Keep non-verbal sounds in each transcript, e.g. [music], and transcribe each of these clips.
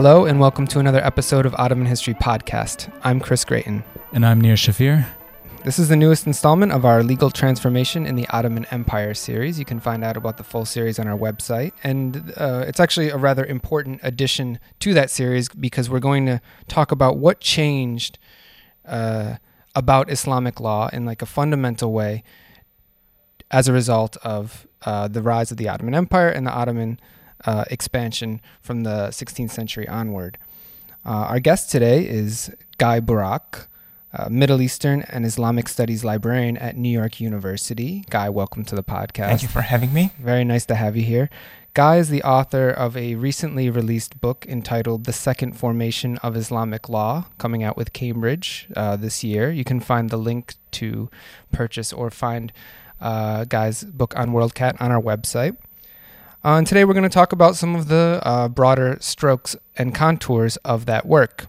Hello, and welcome to another episode of Ottoman History Podcast. I'm Chris Gratien. And I'm Nir Shafir. This is the newest installment of our Legal Transformation in the Ottoman Empire series. You can find out about the full series on our website. And uh, it's actually a rather important addition to that series because we're going to talk about what changed uh, about Islamic law in like a fundamental way as a result of uh, the rise of the Ottoman Empire and the Ottoman uh, expansion from the 16th century onward. Uh, our guest today is Guy Burak, uh, Middle Eastern and Islamic Studies librarian at New York University. Guy, welcome to the podcast. Thank you for having me. Very nice to have you here. Guy is the author of a recently released book entitled The Second Formation of Islamic Law, coming out with Cambridge uh, this year. You can find the link to purchase or find uh, Guy's book on WorldCat on our website. Uh, and today we're going to talk about some of the uh, broader strokes and contours of that work.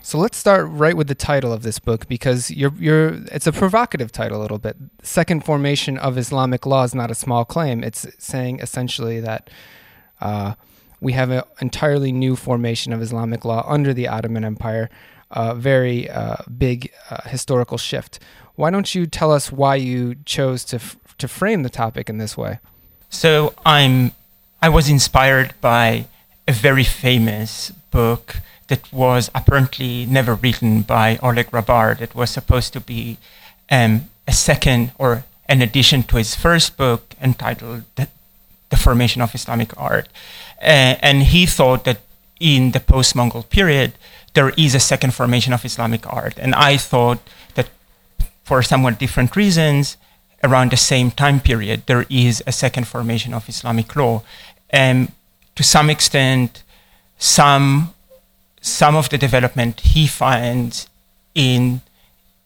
So let's start right with the title of this book because you're, you're, it's a provocative title a little bit. Second formation of Islamic law is not a small claim. It's saying essentially that uh, we have an entirely new formation of Islamic law under the Ottoman Empire, a very uh, big uh, historical shift. Why don't you tell us why you chose to, f- to frame the topic in this way? So I'm I was inspired by a very famous book that was apparently never written by Oleg Grabar. That was supposed to be um, a second or an addition to his first book entitled "The, the Formation of Islamic Art," uh, and he thought that in the post-Mongol period there is a second formation of Islamic art, and I thought that for somewhat different reasons around the same time period, there is a second formation of Islamic law. And to some extent, some, some of the development he finds in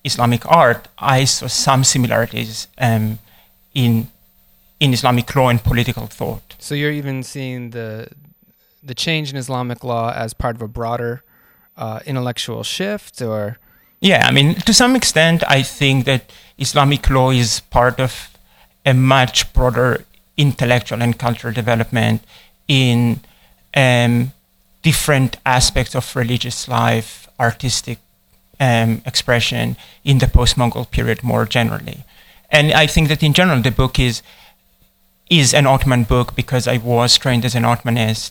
Islamic art, I saw some similarities um, in, in Islamic law and political thought. So you're even seeing the, the change in Islamic law as part of a broader uh, intellectual shift or yeah, I mean, to some extent, I think that Islamic law is part of a much broader intellectual and cultural development in um, different aspects of religious life, artistic um, expression in the post-Mongol period more generally. And I think that in general, the book is is an Ottoman book because I was trained as an Ottomanist,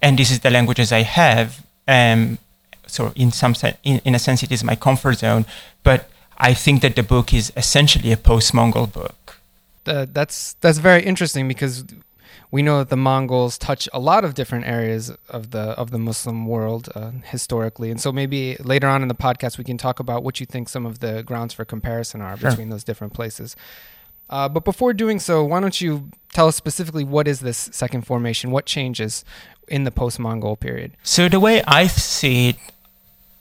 and this is the languages I have. Um, so in some se- in, in a sense it is my comfort zone but i think that the book is essentially a post-mongol book uh, that's that's very interesting because we know that the Mongols touch a lot of different areas of the of the Muslim world uh, historically, and so maybe later on in the podcast we can talk about what you think some of the grounds for comparison are sure. between those different places. Uh, but before doing so, why don't you tell us specifically what is this second formation? What changes in the post-Mongol period? So the way I see it,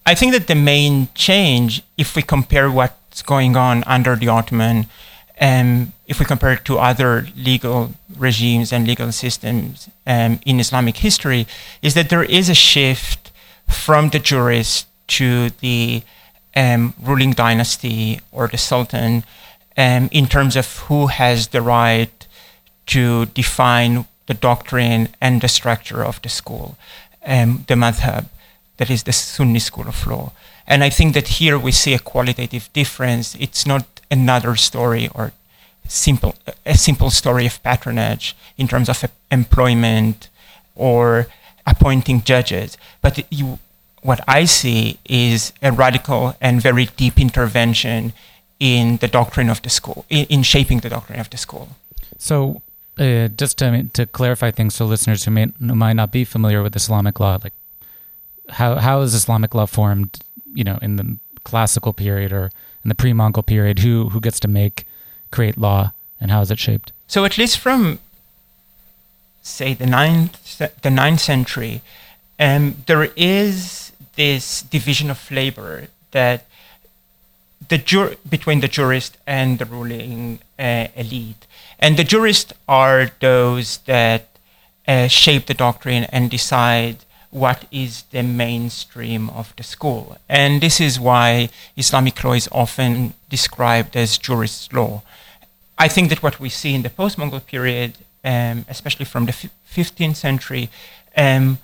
I think that the main change, if we compare what's going on under the Ottoman, um, if we compare it to other legal regimes and legal systems um, in Islamic history, is that there is a shift from the jurist to the um, ruling dynasty or the sultan um, in terms of who has the right to define the doctrine and the structure of the school, um, the madhab that is the Sunni school of law. And I think that here we see a qualitative difference. It's not another story or simple a simple story of patronage in terms of employment or appointing judges, but you, what I see is a radical and very deep intervention in the doctrine of the school, in, in shaping the doctrine of the school. So, uh, just to, to clarify things for listeners who, may, who might not be familiar with Islamic law, like how how is Islamic law formed? You know, in the classical period or in the pre-Mongol period, who who gets to make create law, and how is it shaped? So at least from say the ninth the ninth century, um, there is this division of labor that the jur- between the jurist and the ruling uh, elite, and the jurists are those that uh, shape the doctrine and decide what is the mainstream of the school. And this is why Islamic law is often described as jurist law. I think that what we see in the post Mongol period, um, especially from the f- 15th century, um,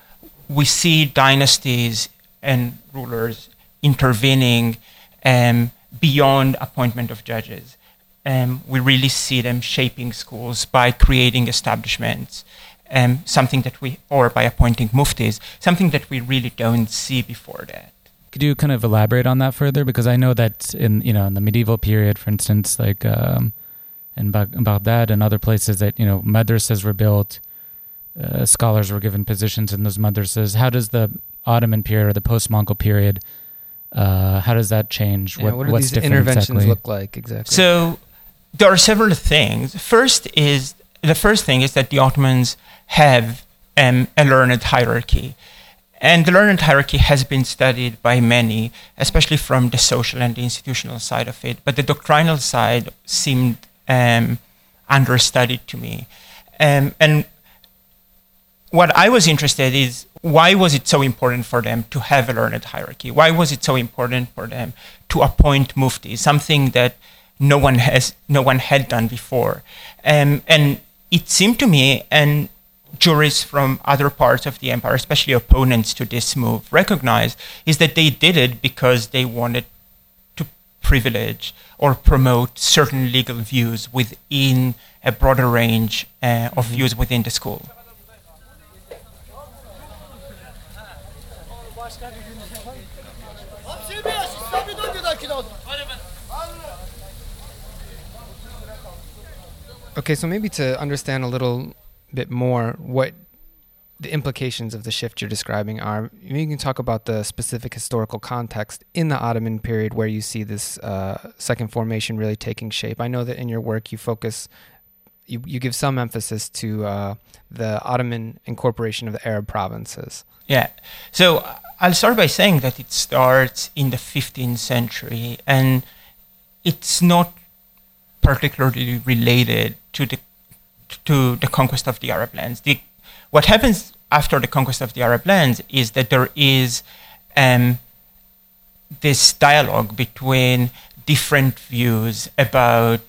we see dynasties and rulers intervening um, beyond appointment of judges. Um, we really see them shaping schools by creating establishments, um, something that we, or by appointing muftis, something that we really don't see before that. Could you kind of elaborate on that further? Because I know that in you know in the medieval period, for instance, like um, in Baghdad and other places, that you know madrasas were built, uh, scholars were given positions in those madrasas. How does the Ottoman period or the post-Mongol period uh, how does that change? Yeah, what, what do these interventions exactly? look like exactly? So there are several things. First is the first thing is that the Ottomans have um, a learned hierarchy. And the learned hierarchy has been studied by many, especially from the social and the institutional side of it. But the doctrinal side seemed um, understudied to me. Um, and what I was interested in is why was it so important for them to have a learned hierarchy? Why was it so important for them to appoint muftis, something that no one has, no one had done before? Um, and it seemed to me, and jurists from other parts of the empire, especially opponents to this move, recognized is that they did it because they wanted to privilege or promote certain legal views within a broader range uh, of mm-hmm. views within the school. Okay, so maybe to understand a little bit more what the implications of the shift you're describing are, you can talk about the specific historical context in the Ottoman period where you see this uh, second formation really taking shape. I know that in your work you focus, you, you give some emphasis to uh, the Ottoman incorporation of the Arab provinces. Yeah. So I'll start by saying that it starts in the 15th century and it's not particularly related to the to the conquest of the Arab lands. The, what happens after the conquest of the Arab lands is that there is um, this dialogue between different views about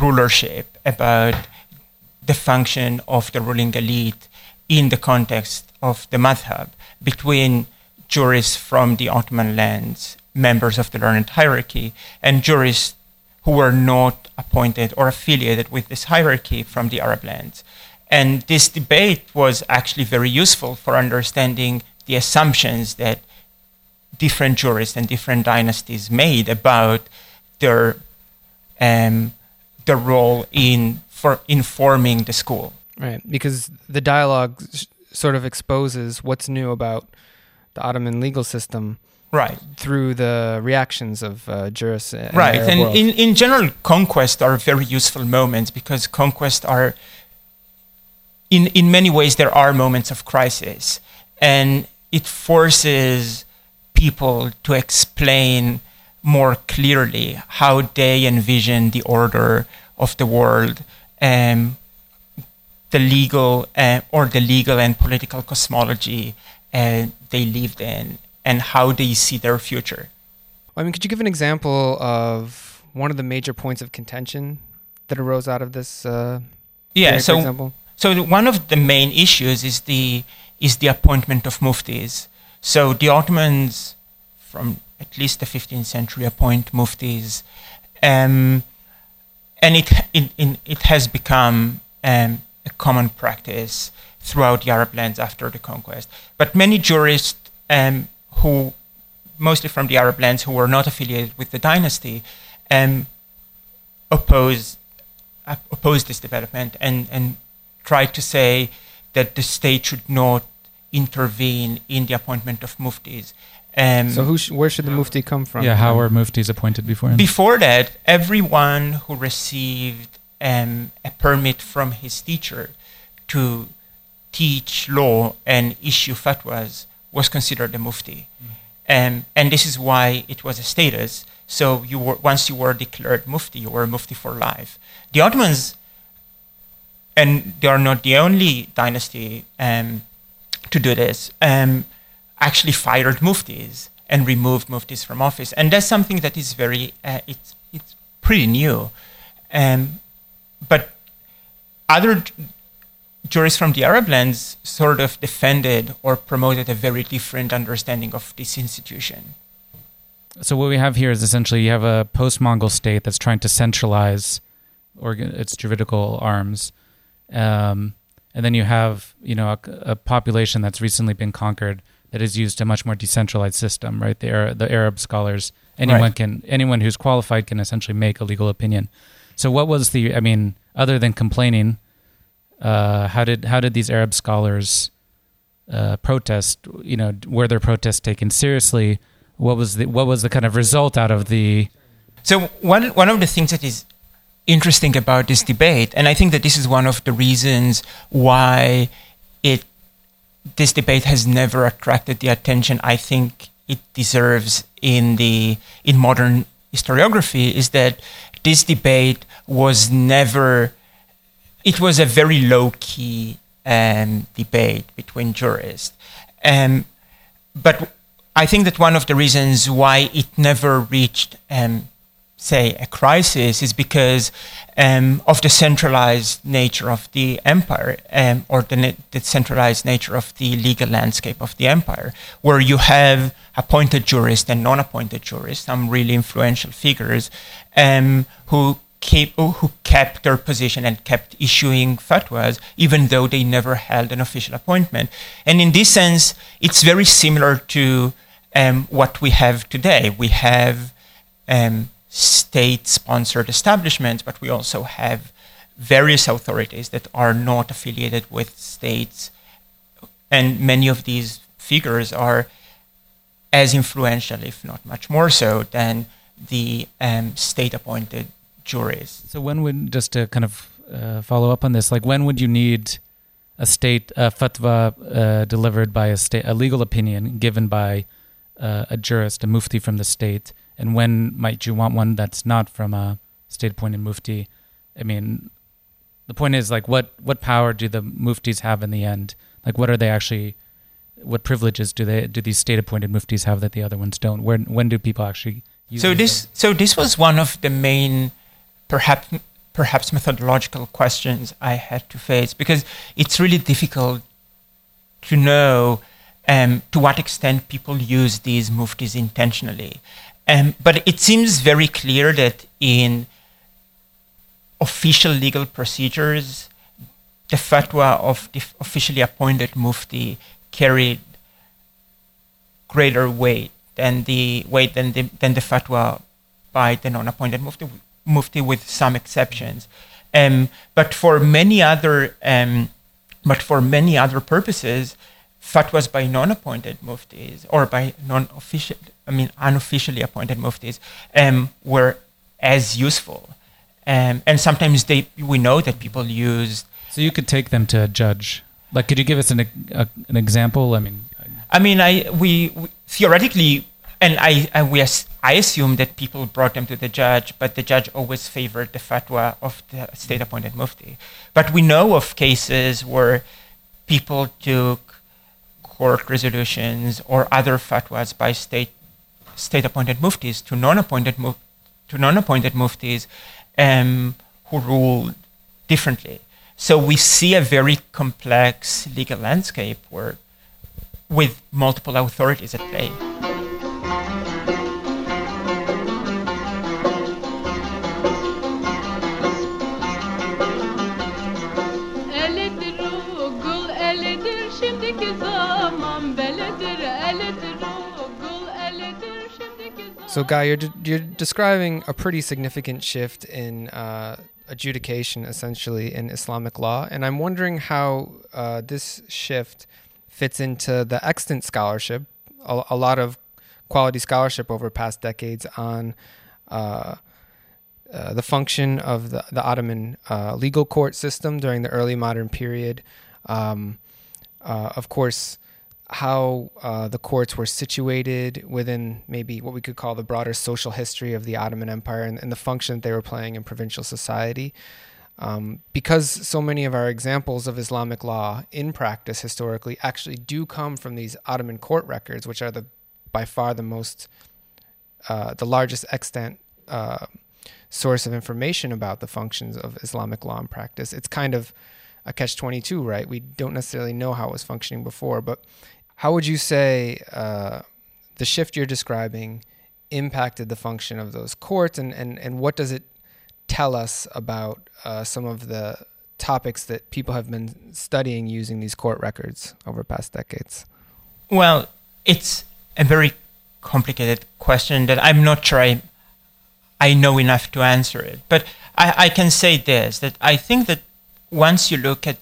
rulership, about the function of the ruling elite in the context of the madhab, between jurists from the Ottoman lands, members of the learned hierarchy, and jurists who were not appointed or affiliated with this hierarchy from the Arab lands. And this debate was actually very useful for understanding the assumptions that different jurists and different dynasties made about their um, their role in for informing the school. Right, because the dialogue sort of exposes what's new about the Ottoman legal system right. through the reactions of uh, jurists and right. And in, in general conquest are very useful moments because conquest are in in many ways there are moments of crisis. And it forces people to explain more clearly how they envision the order of the world and the legal uh, or the legal and political cosmology uh, they lived in and how they see their future. I mean, could you give an example of one of the major points of contention that arose out of this? Uh, yeah, so so one of the main issues is the is the appointment of muftis. So the Ottomans, from at least the 15th century, appoint muftis, um, and it, it it, it has become um, a common practice throughout the Arab lands after the conquest. But many jurists um, who, mostly from the Arab lands, who were not affiliated with the dynasty, um, opposed uh, opposed this development and and tried to say that the state should not intervene in the appointment of muftis. Um, so who sh- where should the mufti come from? Yeah, how were muftis appointed before? Him? Before that, everyone who received um, a permit from his teacher to teach law and issue fatwas was considered a mufti. Mm. Um, and this is why it was a status. So you were, once you were declared mufti, you were a mufti for life. The Ottomans, and they are not the only dynasty um, to do this, um, actually fired muftis and removed muftis from office. And that's something that is very, uh, it's, it's pretty new. Um, but other jurists from the Arab lands sort of defended or promoted a very different understanding of this institution. So what we have here is essentially you have a post-Mongol state that's trying to centralize organ- its juridical arms, um, and then you have you know a, a, population that's recently been conquered that has used a much more decentralized system. Right, the the Arab scholars, anyone right. can anyone who's qualified can essentially make a legal opinion. So what was the? I mean, other than complaining, uh, how did how did these Arab scholars uh, protest? You know, were their protests taken seriously? What was the what was the kind of result out of the? So one one of the things that is interesting about this debate, and I think that this is one of the reasons why it this debate has never attracted the attention I think it deserves in the in modern historiography, is that this debate was never it was a very low key um, debate between jurists. Um, but I think that one of the reasons why it never reached, um, say, a crisis is because um, of the centralized nature of the empire um, or the, the, centralized nature of the legal landscape of the empire, where you have appointed jurists and non appointed jurists, some really influential figures um, who who kept their position and kept issuing fatwas, even though they never held an official appointment. And in this sense, it's very similar to um, what we have today. We have um, state sponsored establishments, but we also have various authorities that are not affiliated with states. And many of these figures are as influential, if not much more so, than the um, state appointed juries. So when would just to kind of uh, follow up on this, like when would you need a state a fatwa uh, delivered by a state, a legal opinion given by uh, a jurist, a mufti from the state, and when might you want one that's not from a state-appointed mufti? I mean, the point is like, what what power do the muftis have in the end? Like, what are they actually? What privileges do they do these state-appointed muftis have that the other ones don't? When when do people actually? Use So this them? so this was one of the main perhaps perhaps methodological questions I had to face because it's really difficult to know um, to what extent people use these muftis intentionally. Um, but it seems very clear that in official legal procedures, the fatwa of the officially appointed mufti carried greater weight than the weight than the, than the fatwa by the non-appointed mufti mufti with some exceptions. Um, but for many other, um, but for many other purposes, fatwas by non-appointed muftis or by non-official, I mean unofficially appointed muftis, um, were as useful. Um, and sometimes they, we know that people use. So you could take them to a judge. Like, could you give us an, a, an example? I mean, I mean, I we, we theoretically and I, I, we, I assume that people brought them to the judge, but the judge always favored the fatwa of the state appointed mufti. But we know of cases where people took court resolutions or other fatwas by state state appointed muftis to non appointed to non appointed muftis um, who ruled differently. So we see a very complex legal landscape where with multiple authorities at play. So, Guy, you're, de- you're describing a pretty significant shift in uh, adjudication, essentially, in Islamic law. And I'm wondering how uh, this shift fits into the extant scholarship, a, a, lot of quality scholarship over past decades on uh, uh the function of the, the Ottoman uh, legal court system during the early modern period. Um, uh, of course, how uh, the courts were situated within maybe what we could call the broader social history of the Ottoman Empire and, and the function that they were playing in provincial society. Um, because so many of our examples of Islamic law in practice historically actually do come from these Ottoman court records, which are the by far the most, uh, the largest extent uh, source of information about the functions of Islamic law in practice. It's kind of a catch 22, right? We don't necessarily know how it was functioning before, but how would you say uh, the shift you're describing impacted the function of those courts, and, and, and what does it tell us about uh, some of the topics that people have been studying using these court records over past decades? Well, it's a very complicated question that I'm not sure I, I know enough to answer it. But I, I can say this that I think that once you look at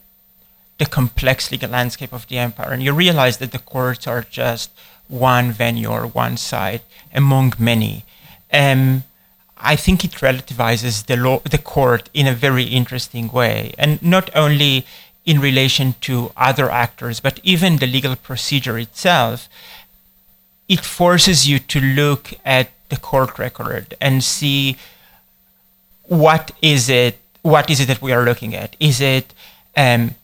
the complex legal landscape of the empire and you realize that the courts are just one venue or one side among many, um, I think it relativizes the law, the court in a very interesting way, and not only in relation to other actors, but even the legal procedure itself. It forces you to look at the court record and see what is it what is it that we are looking at is it um,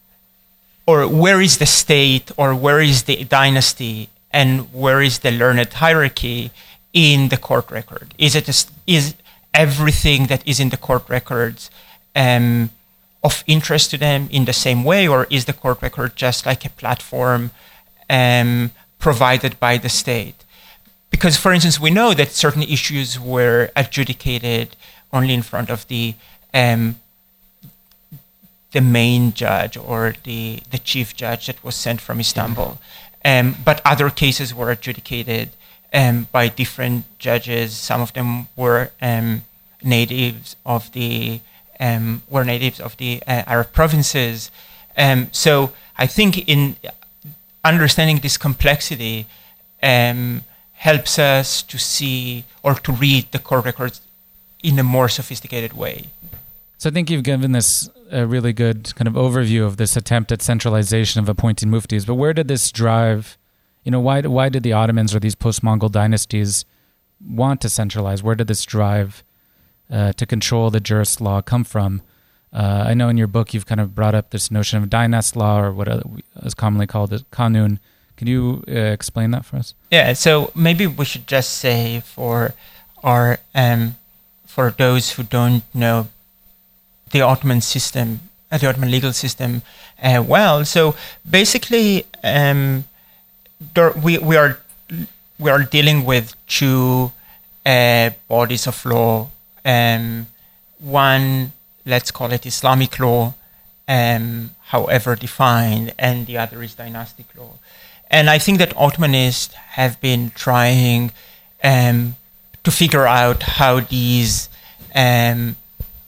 or where is the state or where is the dynasty and where is the learned hierarchy in the court record? Is it a, is everything that is in the court records um, of interest to them in the same way or is the court record just like a platform um, provided by the state? Because for instance we know that certain issues were adjudicated only in front of the um, the main judge or the the chief judge that was sent from Istanbul. Um, but other cases were adjudicated um, by different judges. Some of them were um, natives of the um, were natives of the uh, Arab provinces. Um, so I think in understanding this complexity um, helps us to see or to read the court records in a more sophisticated way. So I think you've given this a really good kind of overview of this attempt at centralization of appointing muftis. But where did this drive? You know, why why did the Ottomans or these post-Mongol dynasties want to centralize? Where did this drive uh, to control the jurist law come from? Uh, I know in your book you've kind of brought up this notion of dynast law, or what is commonly called the kanun. Can you uh, explain that for us? Yeah. So maybe we should just say for our um, for those who don't know the Ottoman system, uh, the Ottoman legal system uh, well. So basically, um, there, we, we are we are dealing with two uh, bodies of law. Um, one, let's call it Islamic law, um, however defined, and the other is dynastic law. And I think that Ottomanists have been trying um, to figure out how these um,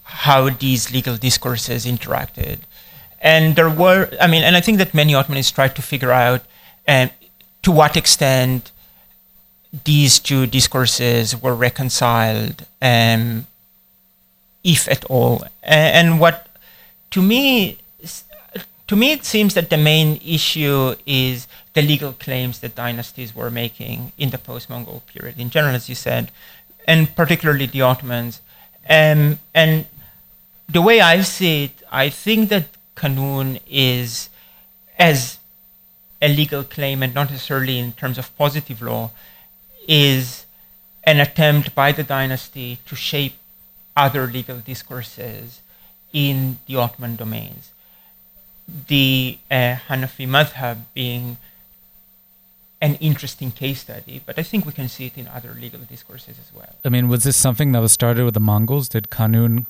how these legal discourses interacted. And there were, I mean, and I think that many Ottomanists tried to figure out um, to what extent these two discourses were reconciled, um, if at all. And what, to me, to me, it seems that the main issue is the legal claims that dynasties were making in the post-Mongol period, in general, as you said, and particularly the Ottomans. Um, and the way I see it, I think that Kanun is, as a legal claim and not necessarily in terms of positive law, is an attempt by the dynasty to shape other legal discourses in the Ottoman domains. The uh, Hanafi madhab being an interesting case study, but I think we can see it in other legal discourses as well. I mean, was this something that was started with the Mongols? Did Kanun?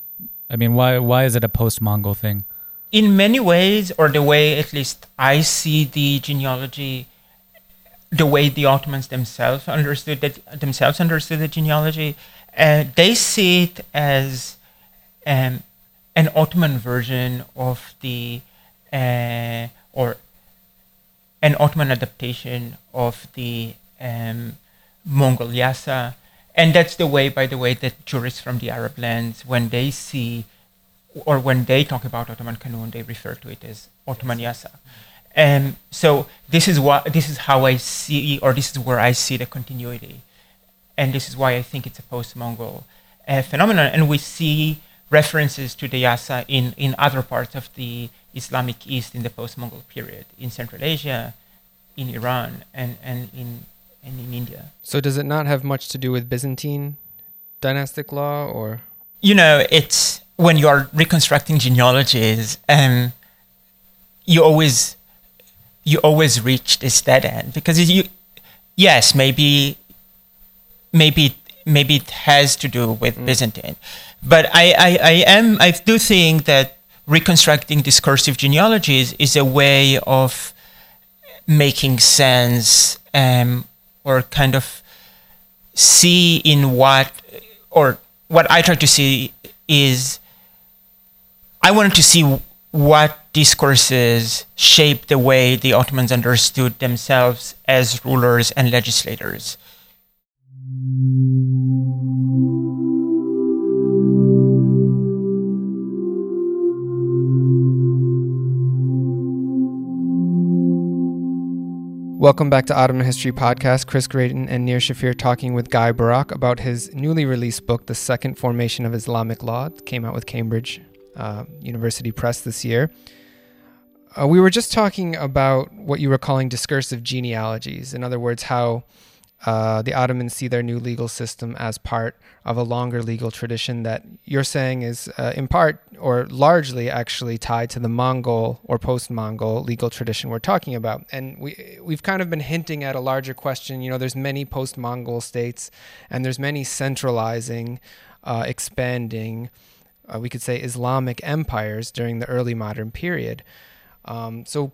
I mean, why why is it a post-Mongol thing? In many ways, or the way at least I see the genealogy, the way the Ottomans themselves understood that themselves understood the genealogy, uh, they see it as um, an Ottoman version of the uh, or an Ottoman adaptation of the um, Mongol Yasa. And that's the way, by the way, that jurists from the Arab lands, when they see or when they talk about Ottoman Kanun, they refer to it as Ottoman Yasa. And so this is what this is how I see, or this is where I see the continuity, and this is why I think it's a post-Mongol uh, phenomenon. And we see references to the Yasa in in other parts of the Islamic East in the post-Mongol period, in Central Asia, in Iran, and, and, in, and in India. So does it not have much to do with Byzantine dynastic law or? You know, it's when you are reconstructing genealogies, um, you always you always reach this dead end because you yes maybe maybe maybe it has to do with mm. Byzantine, but I, I I am I do think that reconstructing discursive genealogies is a way of making sense um, or kind of see in what or what I try to see is I wanted to see what discourses shaped the way the Ottomans understood themselves as rulers and legislators. Welcome back to Ottoman History Podcast. Chris Gratien and Nir Shafir talking with Guy Burak about his newly released book, The Second Formation of Islamic Law. It came out with Cambridge uh, University Press this year. Uh, we were just talking about what you were calling discursive genealogies. In other words, how uh, the Ottomans see their new legal system as part of a longer legal tradition that you're saying is, uh, in part or largely, actually tied to the Mongol or post-Mongol legal tradition we're talking about. And we we've kind of been hinting at a larger question. You know, there's many post-Mongol states, and there's many centralizing, uh, expanding, uh, we could say Islamic empires during the early modern period. Um, so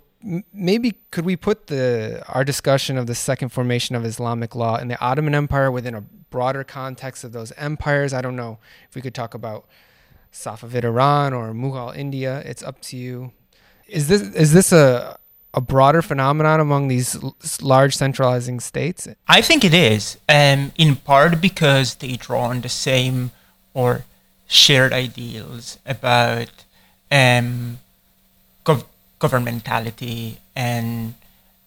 maybe could we put the our discussion of the second formation of Islamic law in the Ottoman Empire within a broader context of those empires? I don't know if we could talk about Safavid Iran or Mughal India. It's up to you. Is this is this a a broader phenomenon among these large centralizing states? I think it is, um, in part because they draw on the same or shared ideals about um, governmentality and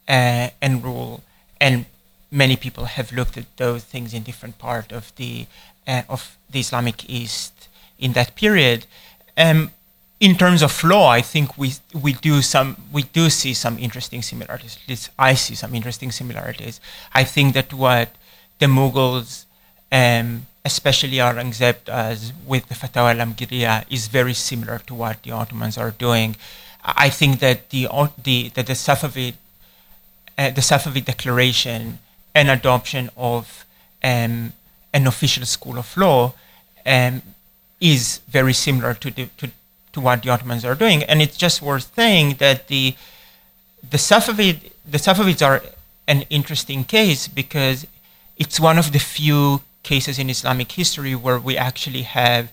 uh, and rule, and many people have looked at those things in different part of the uh, of the Islamic East in that period. Um, in terms of law, I think we we do some we do see some interesting similarities. At least I see some interesting similarities. I think that what the Mughals, um, especially Aurangzeb does with the Fatawa al is very similar to what the Ottomans are doing. I think that the the that the Safavid uh, the Safavid declaration and adoption of um, an official school of law um, is very similar to the to, to what the Ottomans are doing, and it's just worth saying that the the Safavid the Safavids are an interesting case because it's one of the few cases in Islamic history where we actually have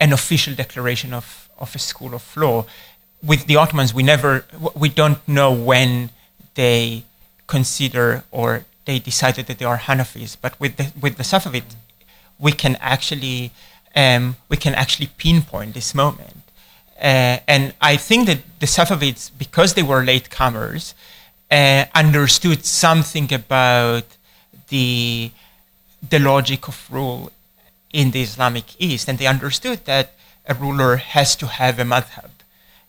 an official declaration of, of a school of law with the Ottomans, we never, we don't know when they consider or they decided that they are Hanafis. But with the with the Safavid, we can actually um, we can actually pinpoint this moment. Uh, and I think that the Safavids, because they were latecomers, uh, understood something about the the logic of rule in the Islamic East, and they understood that a ruler has to have a madhab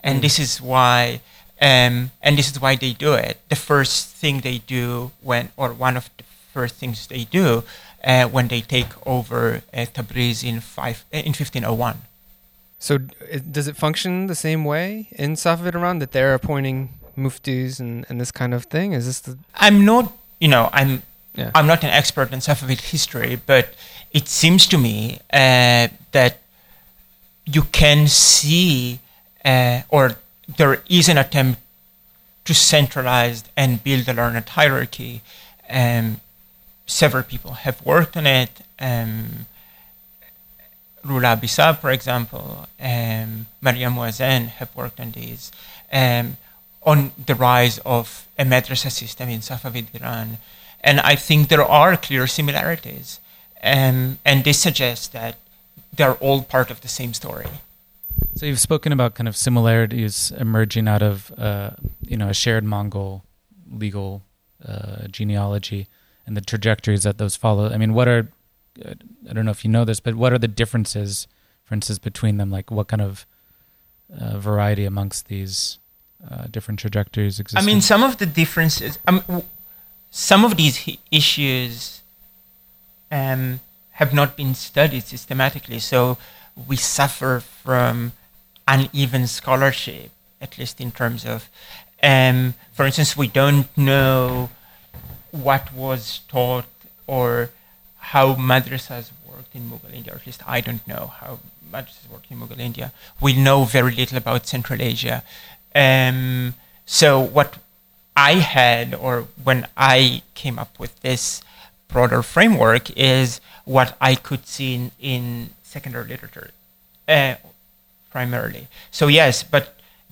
and mm. this is why um, and this is why they do it. The first thing they do when, or one of the first things they do uh, when they take over uh, Tabriz in five uh, in 1501. So, does it function the same way in Safavid Iran that they're appointing muftis and, and this kind of thing? Is this the? I'm not, you know, I'm yeah. I'm not an expert in Safavid history, but it seems to me uh, that you can see uh, or there is an attempt to centralize and build a learned hierarchy. Um, several people have worked on it. Um, Rula Abisaab, for example, um, Maryam Moazzen have worked on these, um, on the rise of a madrasa system in Safavid Iran. And I think there are clear similarities. Um, and this suggests that they're all part of the same story. So you've spoken about kind of similarities emerging out of uh, you know a shared Mongol legal uh, genealogy and the trajectories that those follow. I mean, what are I don't know if you know this, but what are the differences, for instance, between them? Like, what kind of uh, variety amongst these uh, different trajectories exist? I mean, some of the differences. Um, some of these issues um, have not been studied systematically. So we suffer from uneven scholarship, at least in terms of Um, for instance, we don't know what was taught or how madrasas worked in Mughal India, or at least I don't know how madrasas worked in Mughal India. We know very little about Central Asia. Um, so what I had, or when I came up with this broader framework, is what I could see in, in secondary literature, uh, primarily. So yes, but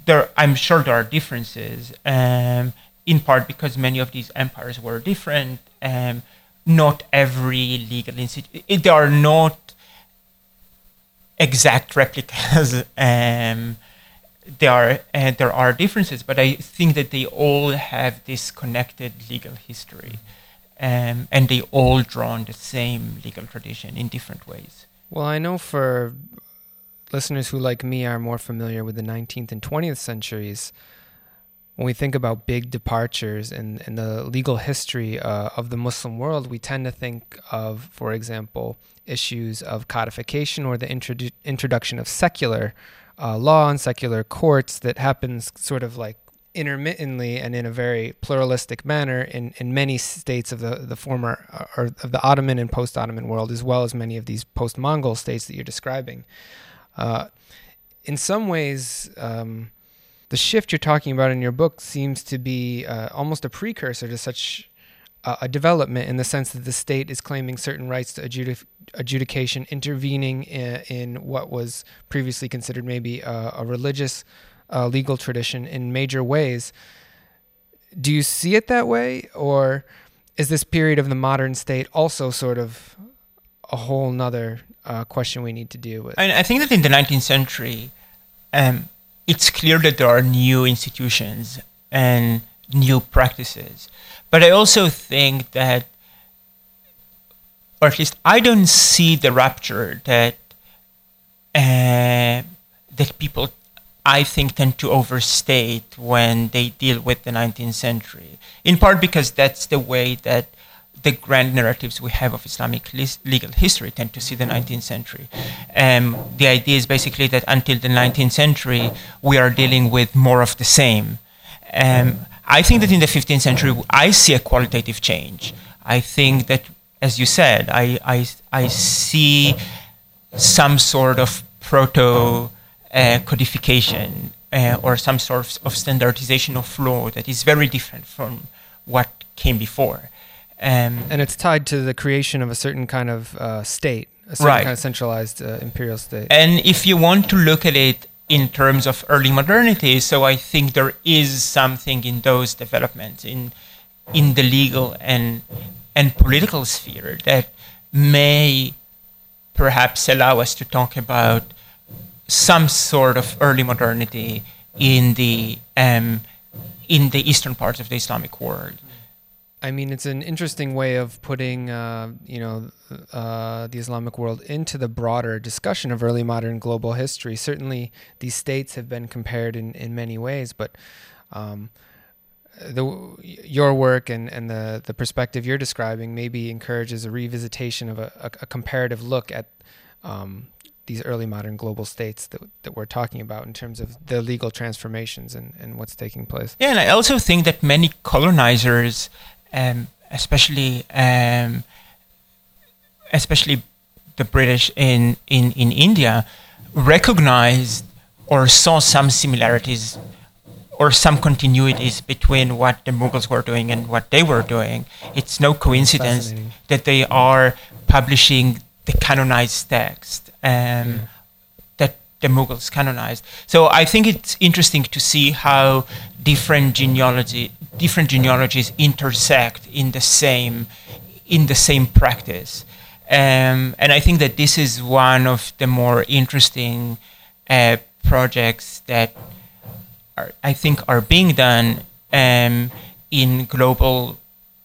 there, I'm sure there are differences. Um, in part because many of these empires were different. Um, not every legal institute, they are not exact replicas. [laughs] um, there are uh, there are differences, but I think that they all have this connected legal history, um, and they all draw on the same legal tradition in different ways. Well, I know for listeners who, like me, are more familiar with the 19th and 20th centuries, when we think about big departures in, in the legal history uh, of the Muslim world, we tend to think of, for example, issues of codification or the introdu- introduction of secular uh, law and secular courts that happens sort of like intermittently and in a very pluralistic manner in, in many states of the, the former or of the Ottoman and post Ottoman world, as well as many of these post Mongol states that you're describing. Uh, in some ways, um, the shift you're talking about in your book seems to be uh, almost a precursor to such a development in the sense that the state is claiming certain rights to adjudic- adjudication, intervening in, in, what was previously considered maybe a, a religious uh, legal tradition in major ways. Do you see it that way, or is this period of the modern state also sort of a whole nother uh, question we need to deal with? I, I think that in the 19th century, um, it's clear that there are new institutions and new practices. But I also think that, or at least I don't see the rapture that uh, that people, I think, tend to overstate when they deal with the 19th century. In part because that's the way that the grand narratives we have of Islamic legal history tend to see the 19th century. Um, the idea is basically that until the 19th century, we are dealing with more of the same. Um, I think that in the 15th century, I see a qualitative change. I think that, as you said, I, I, I see some sort of proto uh, codification uh, or some sort of standardization of law that is very different from what came before. Um, and it's tied to the creation of a certain kind of uh, state, a certain right. kind of centralized uh, imperial state. And if you want to look at it in terms of early modernity, so I think there is something in those developments in in the legal and and political sphere that may perhaps allow us to talk about some sort of early modernity in the um, in the eastern parts of the Islamic world. I mean, it's an interesting way of putting, uh, you know, uh, the Islamic world into the broader discussion of early modern global history. Certainly, these states have been compared in, in many ways, but um, the your work and, and the, the perspective you're describing maybe encourages a revisitation of a, a, a comparative look at um, these early modern global states that, that we're talking about in terms of the legal transformations and, and what's taking place. Yeah, and I also think that many colonizers um, especially um, especially the British in, in, in India, recognized or saw some similarities or some continuities between what the Mughals were doing and what they were doing. It's no coincidence that they are publishing the canonized text um, that the Mughals canonized. So I think it's interesting to see how different genealogy different genealogies intersect in the same in the same practice. Um, and I think that this is one of the more interesting uh, projects that are, I think are being done um, in global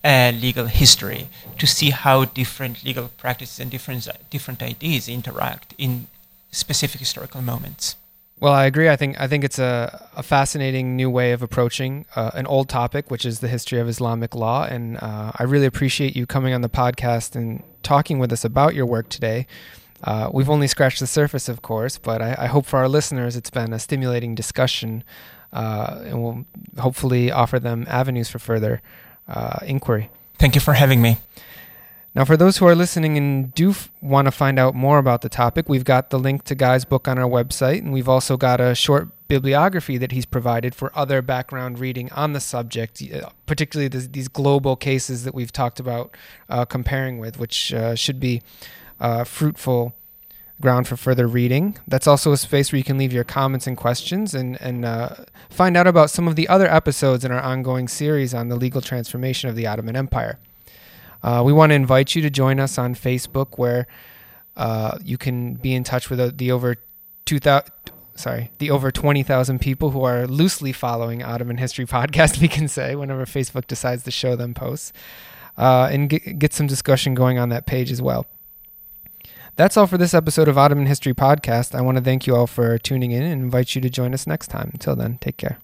uh, legal history to see how different legal practices and different different ideas interact in specific historical moments. Well, I agree. I think I think it's a, a fascinating new way of approaching uh, an old topic, which is the history of Islamic law. And uh, I really appreciate you coming on the podcast and talking with us about your work today. Uh, we've only scratched the surface, of course, but I, I, hope for our listeners it's been a stimulating discussion uh, and we'll hopefully offer them avenues for further uh, inquiry. Thank you for having me. Now, for those who are listening and do f- want to find out more about the topic, we've got the link to Guy's book on our website, and we've also got a short bibliography that he's provided for other background reading on the subject, uh, particularly this, these global cases that we've talked about uh, comparing with, which uh, should be uh, fruitful ground for further reading. That's also a space where you can leave your comments and questions and, and uh, find out about some of the other episodes in our ongoing series on the legal transformation of the Ottoman Empire. Uh, we want to invite you to join us on Facebook, where uh, you can be in touch with the over two thousand. Sorry, the over 20,000 people who are loosely following Ottoman History Podcast, [laughs] we can say, whenever Facebook decides to show them posts, uh, and get, get some discussion going on that page as well. That's all for this episode of Ottoman History Podcast. I want to thank you all for tuning in and invite you to join us next time. Until then, take care.